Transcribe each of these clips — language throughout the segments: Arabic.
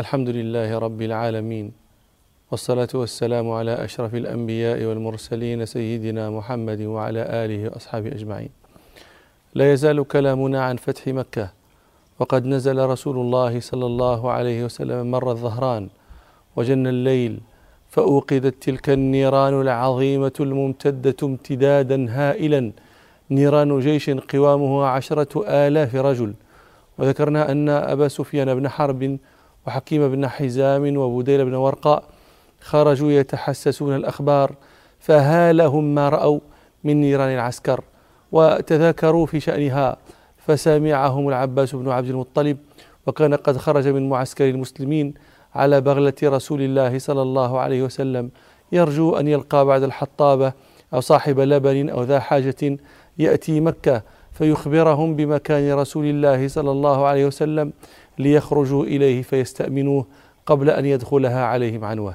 الحمد لله رب العالمين والصلاة والسلام على أشرف الأنبياء والمرسلين سيدنا محمد وعلى آله وأصحابه أجمعين. لا يزال كلامنا عن فتح مكة وقد نزل رسول الله صلى الله عليه وسلم مر الظهران وجن الليل فأوقدت تلك النيران العظيمة الممتدة امتدادا هائلا نيران جيش قوامه عشرة آلاف رجل. وذكرنا أن أبا سفيان بن حرب وحكيم بن حزام وبديل بن ورقاء خرجوا يتحسسون الأخبار فهالهم ما رأوا من نيران العسكر وتذاكروا في شأنها فسمعهم العباس بن عبد المطلب وكان قد خرج من معسكر المسلمين على بغلة رسول الله صلى الله عليه وسلم يرجو أن يلقى بعد الحطابة أو صاحب لبن أو ذا حاجة يأتي مكة. فيخبرهم بمكان رسول الله صلى الله عليه وسلم ليخرجوا إليه فيستأمنوه قبل أن يدخلها عليهم عنوه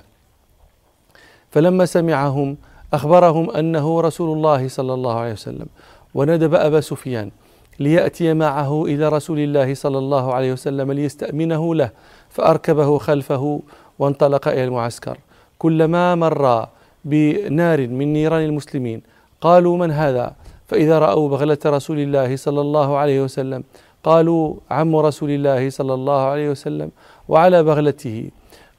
فلما سمعهم أخبرهم أنه رسول الله صلى الله عليه وسلم وندب أبا سفيان ليأتي معه إلى رسول الله صلى الله عليه وسلم ليستأمنه له فأركبه خلفه وانطلق إلى المعسكر. كلما مر بنار من نيران المسلمين قالوا من هذا؟ فإذا رأوا بغلة رسول الله صلى الله عليه وسلم قالوا عم رسول الله صلى الله عليه وسلم وعلى بغلته.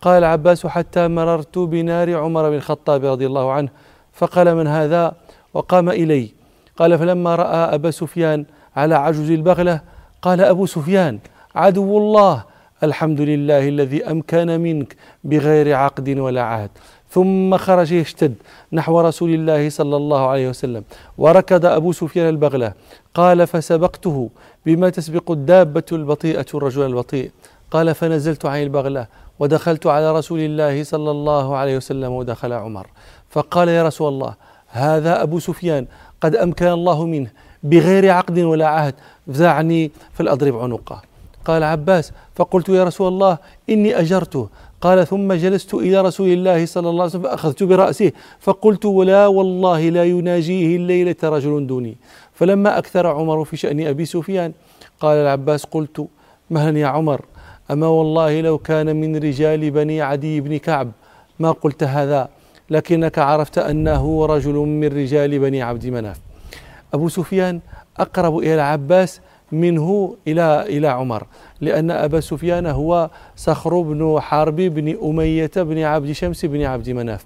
قال العباس حتى مررت بنار عمر بن الخطاب رضي الله عنه فقال من هذا؟ وقام إلي. قال فلما رأى أبا سفيان على عجز البغلة قال أبو سفيان عدو الله الحمد لله الذي أمكن منك بغير عقد ولا عهد. ثم خرج يشتد نحو رسول الله صلى الله عليه وسلم وركض أبو سفيان البغلة. قال فسبقته بما تسبق الدابة البطيئة الرجل البطيء. قال فنزلت عن البغلة ودخلت على رسول الله صلى الله عليه وسلم ودخل عمر. فقال يا رسول الله هذا أبو سفيان قد أمكن الله منه بغير عقد ولا عهد فزعني فلأضرب عنقه. قال عباس فقلت يا رسول الله إني أجرته قال ثم جلست إلى رسول الله صلى الله عليه وسلم فأخذت برأسه فقلت ولا والله لا يناجيه الليلة رجل دوني. فلما أكثر عمر في شأن أبي سفيان قال العباس قلت مهلا يا عمر أما والله لو كان من رجال بني عدي بن كعب ما قلت هذا لكنك عرفت أنه رجل من رجال بني عبد مناف. أبو سفيان أقرب إلى العباس منه إلى إلى عمر. لأن أبا سفيان هو صخر بن حرب بن أمية بن عبد شمس بن عبد مناف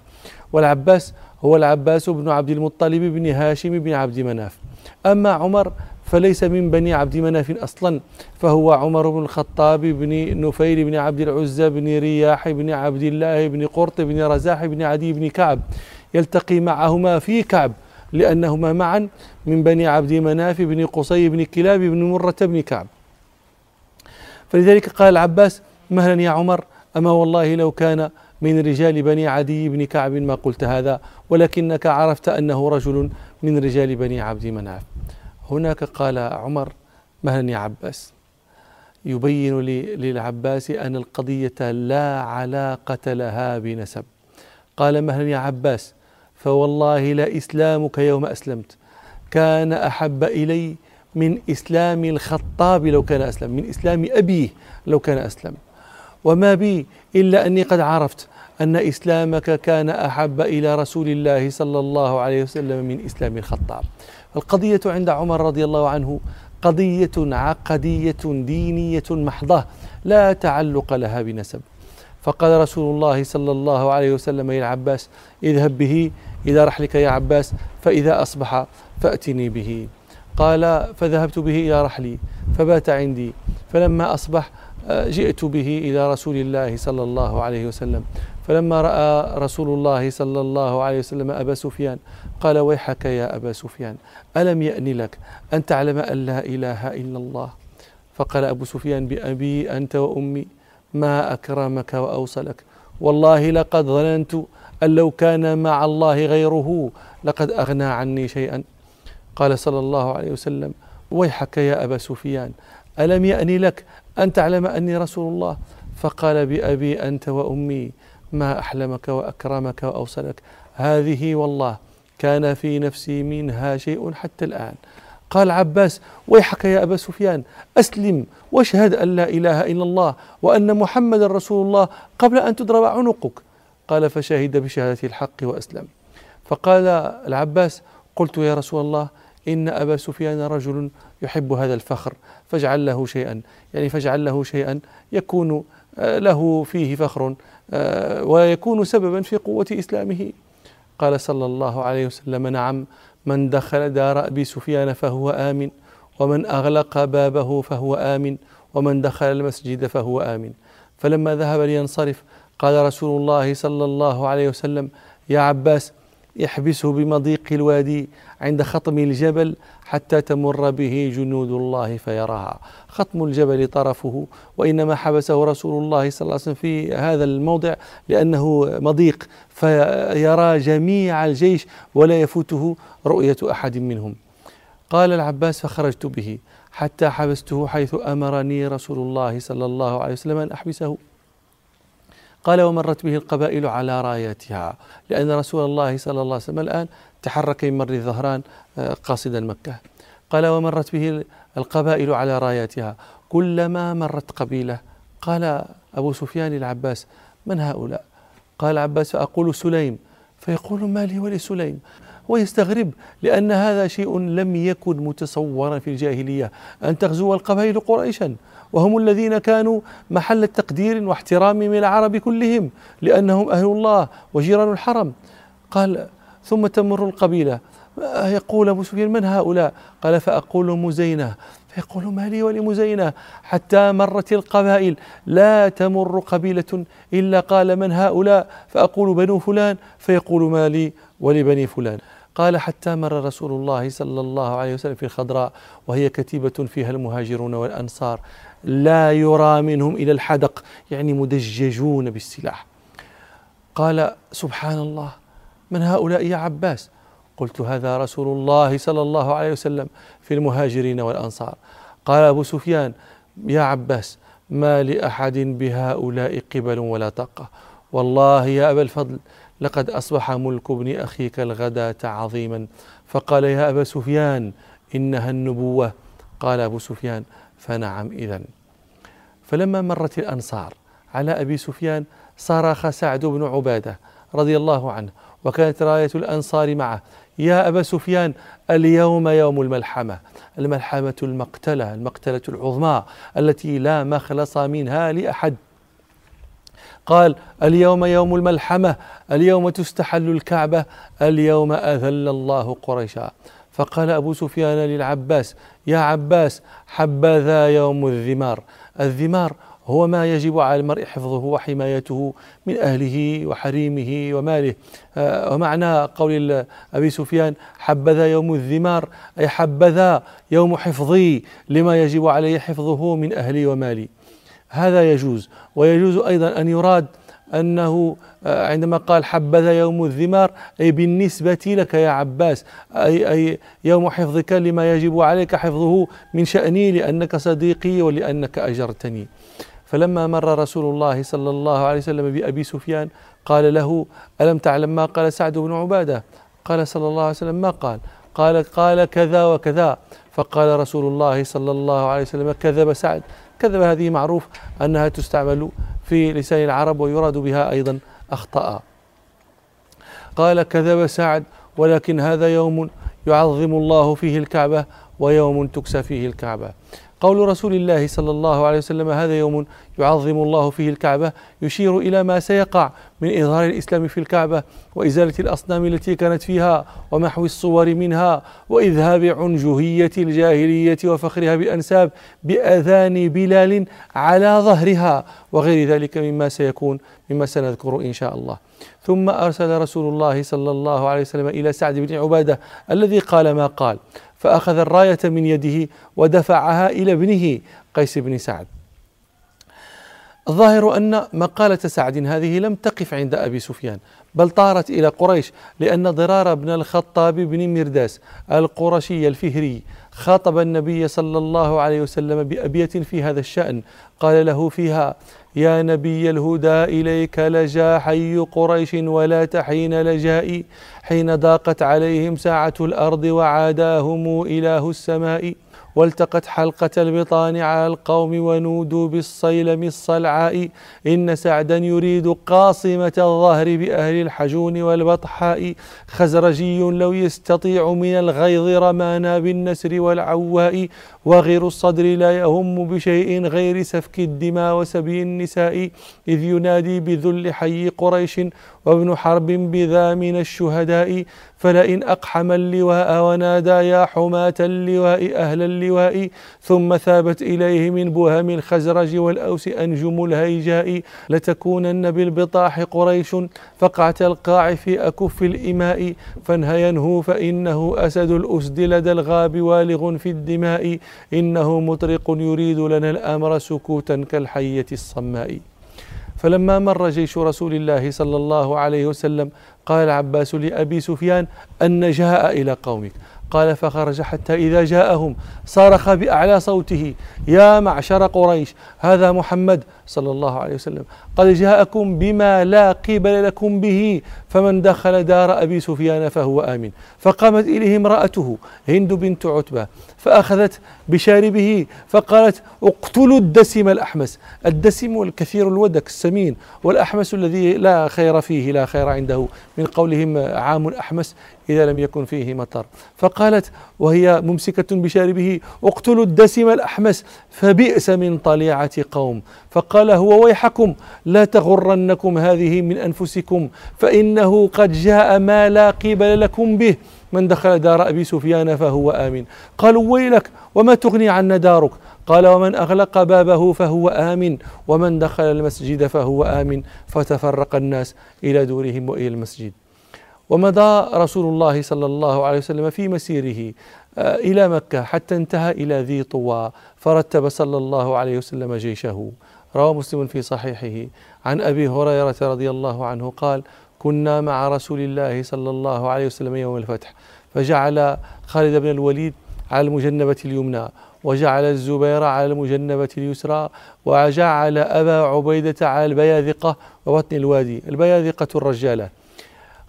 والعباس هو العباس بن عبد المطلب بن هاشم بن عبد مناف. أما عمر فليس من بني عبد مناف أصلا فهو عمر بن الخطاب بن نفيل بن عبد العزى بن رياح بن عبد الله بن قرط بن رزاح بن عدي بن كعب يلتقي معهما في كعب. لأنهما معا من بني عبد مناف بن قصي بن كلاب بن مرة بن كعب. فلذلك قال العباس مهلا يا عمر أما والله لو كان من رجال بني عدي بن كعب ما قلت هذا ولكنك عرفت أنه رجل من رجال بني عبد مناف. هناك قال عمر مهلا يا عباس يبين للعباس أن القضية لا علاقة لها بنسب. قال مهلا يا عباس فوالله لا إسلامك يوم أسلمت. كان أحب إلي من إسلام الخطاب لو كان أسلم من إسلام أبيه لو كان أسلم. وما بي إلا أني قد عرفت أن إسلامك كان أحب إلى رسول الله صلى الله عليه وسلم من إسلام الخطاب. القضية عند عمر رضي الله عنه قضية عقدية دينية محضة لا تعلق لها بنسب. فقال رسول الله صلى الله عليه وسلم إلى العباس اذهب به إلى رحلك يا عباس فإذا أصبح فأتني به. قال فذهبت به إلى رحلي فبات عندي. فلما أصبح آه، جئت به إلى رسول الله صلى الله عليه وسلم. فلما رأى رسول الله صلى الله عليه وسلم أبا سفيان قال ويحك يا أبا سفيان ألم يأن لك أن تعلم أن لا إله إلا الله؟ فقال أبو سفيان بأبي أنت وأمي ما أكرمك وأوصلك. والله لقد ظننت أن لو كان مع الله غيره لقد أغنى عني شيئا. قال صلى الله عليه وسلم ويحك يا أبا سفيان ألم يأني لك أن تعلم أني رسول الله؟ فقال بأبي أنت وأمي ما أحلمك وأكرمك وأوصلك. هذه والله كان في نفسي منها شيء حتى الآن. قال عباس ويحك يا أبا سفيان أسلم واشهد أن لا إله إلا الله وأن محمد رسول الله قبل أن تضرب عنقك. قال فشهد بشهادة الحق وأسلم. فقال العباس قلت يا رسول الله إن أبا سفيان رجل يحب هذا الفخر فاجعل له شيئا. يعني فاجعل له شيئا يكون آه، له فيه فخر آه، ويكون سببا في قوة إسلامه. قال صلى الله عليه وسلم نعم من دخل دار أبي سفيان فهو آمن ومن أغلق بابه فهو آمن ومن دخل المسجد فهو آمن. فلما ذهب لينصرف قال رسول الله صلى الله عليه وسلم يا عباس يحبسه بمضيق الوادي عند خطم الجبل حتى تمر به جنود الله فيراها. خطم الجبل طرفه وإنما حبسه رسول الله صلى الله عليه وسلم في هذا الموضع لأنه مضيق فيرى جميع الجيش ولا يفوته رؤية أحد منهم. قال العباس فخرجت به حتى حبسته حيث أمرني رسول الله صلى الله عليه وسلم أن أحبسه. قال ومرت به القبائل على راياتها لأن رسول الله صلى الله عليه وسلم الآن تحرك من مر الظهران آه، قاصدا مكة. قال ومرت به القبائل على راياتها كلما مرت قبيلة. قال أبو سفيان العباس من هؤلاء؟ قال العباس فأقول سليم. فيقول ما لي ولسليم؟ ويستغرب لأن هذا شيء لم يكن متصورا في الجاهلية أن تغزو القبائل قريشا وهم الذين كانوا محل تقدير واحترام من العرب كلهم لأنهم أهل الله وجيران الحرم. قال ثم تمر القبيلة. يقول أبو سفيان من هؤلاء؟ قال فأقول مزينة. فيقول ما لي ولمزينة؟ حتى مرت القبائل لا تمر قبيلة إلا. قال من هؤلاء؟ فأقول بنو فلان. فيقول ما لي ولبني فلان. قال حتى مر رسول الله صلى الله عليه وسلم في الخضراء وهي كتيبة فيها المهاجرون والأنصار لا يرى منهم إلى الحدق يعني مدججون بالسلاح. قال سبحان الله من هؤلاء يا عباس؟ قلت هذا رسول الله صلى الله عليه وسلم في المهاجرين والأنصار. قال أبو سفيان يا عباس ما لأحد بهؤلاء قبل ولا طاقة. والله يا أبا الفضل لقد أصبح ملك ابن أخيك الغداة عظيما. فقال يا أبا سفيان إنها النبوة. قال أبو سفيان فنعم إذا فلما مرت الأنصار على أبي سفيان صرخ سعد بن عبادة رضي الله عنه وكانت راية الأنصار معه. يا أبا سفيان اليوم يوم الملحمة. الملحمة المقتلة المقتلة العظمى التي لا مخلص منها لأحد. قال اليوم يوم الملحمة اليوم تستحل الكعبة اليوم أذل الله قريشا. فقال أبو سفيان للعباس يا عباس حبذا يوم الذمار. الذمار هو ما يجب على المرء حفظه وحمايته من أهله وحريمه وماله. آه، ومعنى قول أبي سفيان حبذا يوم الذمار أي حبذا يوم حفظي لما يجب علي حفظه من أهلي ومالي. هذا يجوز. ويجوز أيضا أن يراد أنه آه، عندما قال حبذا يوم الذمار أي بالنسبة لك يا عباس أي, أي يوم حفظك لما يجب عليك حفظه من شأني لأنك صديقي ولأنك أجرتني. فلما مر رسول الله صلى الله عليه وسلم بأبي سفيان قال له ألم تعلم ما قال سعد بن عبادة؟ قال صلى الله عليه وسلم ما قال؟ قال قال كذا وكذا. فقال رسول الله صلى الله عليه وسلم كذب سعد. كذب هذه معروف أنها تستعمل في لسان العرب ويراد بها أيضا أخطأ قال كذب سعد ولكن هذا يوم يعظم الله فيه الكعبة ويوم تكسى فيه الكعبة. قول رسول الله صلى الله عليه وسلم هذا يوم يعظم الله فيه الكعبة يشير إلى ما سيقع من إظهار الإسلام في الكعبة وإزالة الأصنام التي كانت فيها ومحو الصور منها وإذهاب عنجهية الجاهلية وفخرها بالأنساب بأذان بلال على ظهرها وغير ذلك مما سيكون مما سنذكر إن شاء الله. ثم أرسل رسول الله صلى الله عليه وسلم إلى سعد بن عبادة الذي قال ما قال. فأخذ الراية من يده ودفعها إلى ابنه قيس بن سعد. الظاهر أن مقالة سعد هذه لم تقف عند أبي سفيان بل طارت إلى قريش لأن ضرار بن الخطاب بن مرداس القرشي الفهري خاطب النبي صلى الله عليه وسلم بأبية في هذا الشأن. قال له فيها يا نبي الهدى إليك لجا حي قريش ولا تحين لجائي حين ضاقت عليهم ساعة الأرض وعاداهم إله السماء. والتقت حلقة البطان على القوم ونودوا بالصيلم الصلعاء إن سعدا يريد قاصمة الظهر بأهل الحجون والبطحاء. خزرجي لو يستطيع من الغيظ رمانا بالنسر والعواء. وغير الصدر لا يهم بشيء غير سفك الدماء وسبي النساء. إذ ينادي بذل حي قريش وابن حرب بذا من الشهداء فلئن أقحم اللواء ونادى يا حماة اللواء أهل اللواء ثم ثابت إليه من بهم الخزرج والأوس أنجم الهيجاء لتكونن بالبطاح قريش فقعة القاع في أكف الإماء فانهينه فإنه أسد الأسد لدى الغاب والغ في الدماء إنه مطرق يريد لنا الأمر سكوتا كالحية الصماء. فلما مر جيش رسول الله صلى الله عليه وسلم قال العباس لأبي سفيان أن جاء إلى قومك. قال فخرج حتى إذا جاءهم صرخ بأعلى صوته يا معشر قريش هذا محمد صلى الله عليه وسلم. قد جاءكم بما لا قبل لكم به فمن دخل دار أبي سفيان فهو آمن. فقامت إليه امرأته هند بنت عتبة فأخذت بشاربه فقالت اقتلوا الدسم الأحمس. الدسم الكثير الودك السمين والأحمس الذي لا خير فيه لا خير عنده. من قولهم عام أحمس إذا لم يكن فيه مطر. فقالت وهي ممسكة بشاربه اقتلوا الدسم الأحمس فبئس من طليعة قوم. فقال هو ويحكم لا تغرنكم هذه من أنفسكم فإنه قد جاء ما لا قبل لكم به. من دخل دار أبي سفيان فهو آمن. قالوا ويلك وما تغني عنا دارك؟ قال ومن أغلق بابه فهو آمن ومن دخل المسجد فهو آمن. فتفرق الناس إلى دورهم وإلى المسجد. ومضى رسول الله صلى الله عليه وسلم في مسيره آه، إلى مكة حتى انتهى إلى ذي طوى فرتب صلى الله عليه وسلم جيشه. روى مسلم في صحيحه. عن أبي هريرة رضي الله عنه قال كنا مع رسول الله صلى الله عليه وسلم يوم الفتح فجعل خالد بن الوليد على المجنبة اليمنى وجعل الزبير على المجنبة اليسرى وجعل أبا عبيدة على البياذقة وبطن الوادي البياذقة الرجالة.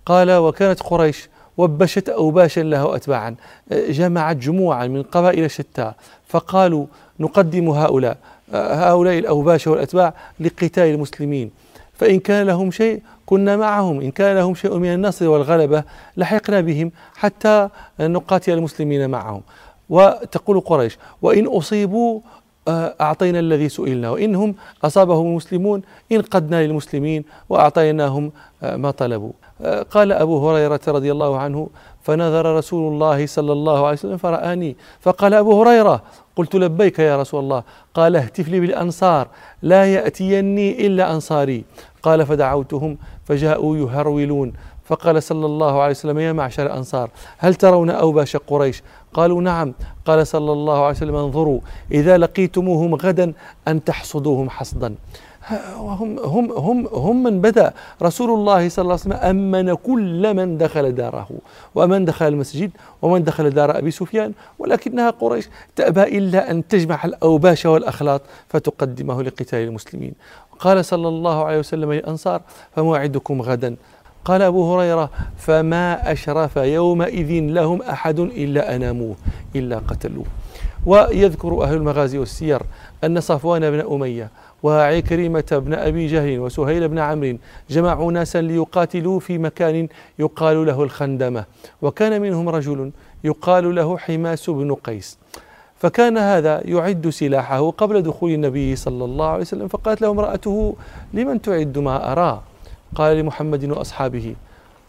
قال وكانت قريش وبشت أوباشا له أتباعا جمعت جموعا من قبائل شتى فقالوا نقدم هؤلاء. هؤلاء الأوباش والأتباع لقتال المسلمين. فإن كان لهم شيء كنا معهم. إن كان لهم شيء من النصر والغلبة لحقنا بهم حتى نقاتل المسلمين معهم. وتقول قريش وإن أصيبوا آه، أعطينا الذي سئلنا. وإنهم أصابهم المسلمون انقدنا للمسلمين وأعطيناهم آه، ما طلبوا. آه، قال أبو هريرة رضي الله عنه فنظر رسول الله صلى الله عليه وسلم فرآني. فقال أبو هريرة قلت لبيك يا رسول الله. قال اهتف لي بالأنصار لا يأتيني إلا أنصاري. قال فدعوتهم فجاءوا يهرولون. فقال صلى الله عليه وسلم يا معشر الأنصار هل ترون أوباش قريش؟ قالوا نعم. قال صلى الله عليه وسلم انظروا إذا لقيتموهم غدا أن تحصدوهم حصدا. هم هم هم هم من بدا رسول الله صلى الله عليه وسلم أمن كل من دخل داره ومن دخل المسجد ومن دخل دار أبي سفيان ولكنها قريش تأبى إلا أن تجمع الأوباش والأخلاط فتقدمه لقتال المسلمين. قال صلى الله عليه وسلم للأنصار فموعدكم غدا قال أبو هريرة فما أشرف يومئذ لهم أحد إلا أناموه إلا قتلوه ويذكر أهل المغازي والسير أن صفوان بن أمية وعكرمة بن أبي جهل وسهيل بن عمرو جمعوا ناسا ليقاتلوا في مكان يقال له الخندمة. وكان منهم رجل يقال له حماس بن قيس. فكان هذا يعد سلاحه قبل دخول النبي صلى الله عليه وسلم. فقالت له امرأته لمن تعد ما أرى؟ قال لمحمد وأصحابه.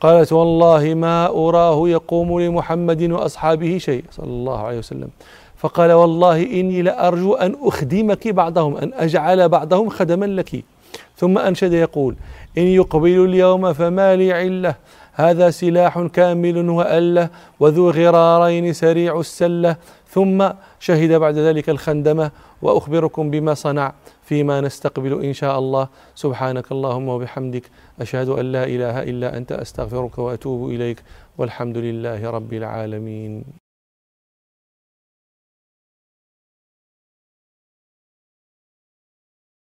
قالت والله ما أراه يقوم لمحمد وأصحابه شيء. صلى الله عليه وسلم. فقال والله إني لأرجو أن أخدمك بعضهم أن أجعل بعضهم خدما لك. ثم أنشد يقول إن يقبل اليوم فما لي علة هذا سلاح كامل وأله وذو غرارين سريع السلة. ثم شهد بعد ذلك الخندمة وأخبركم بما صنع فيما نستقبل إن شاء الله. سبحانك اللهم وبحمدك أشهد أن لا إله إلا أنت أستغفرك وأتوب إليك والحمد لله رب العالمين.